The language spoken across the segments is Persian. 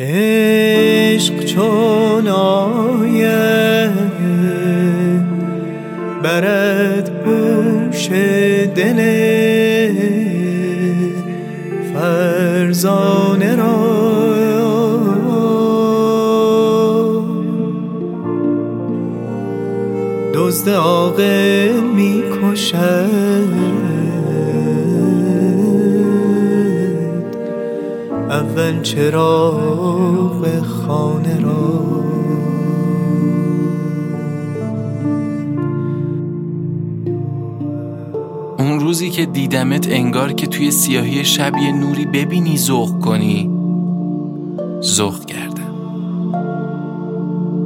عشق چون آید برد گوش دل فرزانه را. دزد عاقل می اول چراغ خانه را. اون روزی که دیدمت انگار که توی سیاهی شب یه نوری ببینی زخ کنی زخ کردم.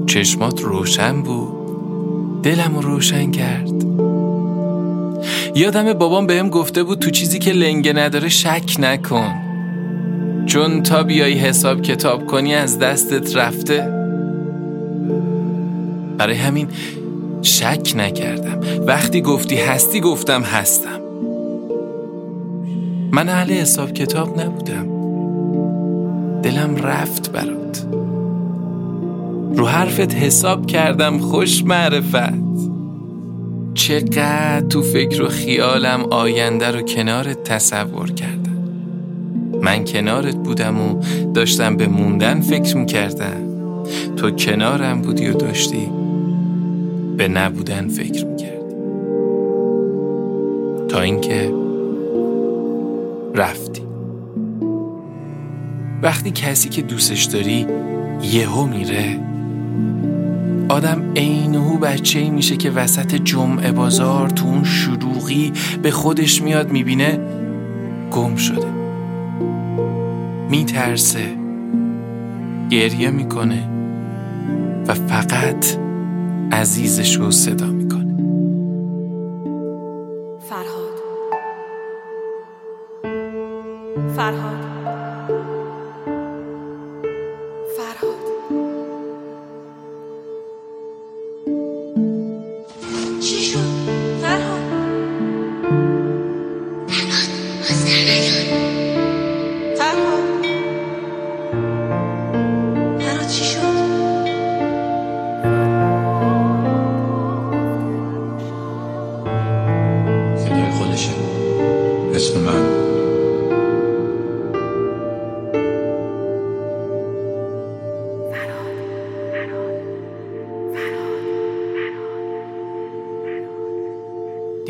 چشمات روشن بود دلم روشن کرد. یادم بابام بهم گفته بود تو چیزی که لنگه نداره شک نکن. چون تا بیایی حساب کتاب کنی از دستت رفته. برای همین شک نکردم. وقتی گفتی هستی گفتم هستم. من اهل حساب کتاب نبودم. دلم رفت برات. رو حرفت حساب کردم خوش معرفت. چقدر تو فکر و خیالم آینده رو کنارت تصور کردم. من کنارت بودم و داشتم به موندن فکر می‌کردم. تو کنارم بودی و داشتی به نبودن فکر می‌کردی. تا اینکه رفتی. وقتی کسی که دوستش داری یهو میره آدم عینهو بچه ای میشه که وسط جمعه بازار تو اون شلوغی به خودش میاد می‌بینه گم شده. میترسه گریه می‌کنه و فقط عزیزش رو صدا می‌کنه. فرهاد. فرهاد.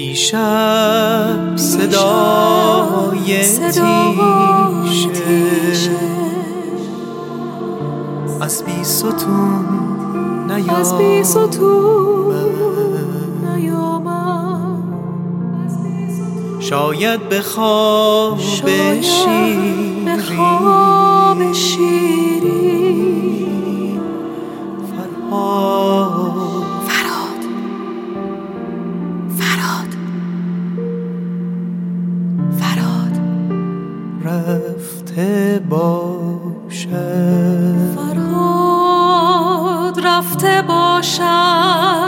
دیشب صدای تیشه. از بی ستون نیامد. شاید به خواب شیری رفته باشد. فرهاد رفته باشد.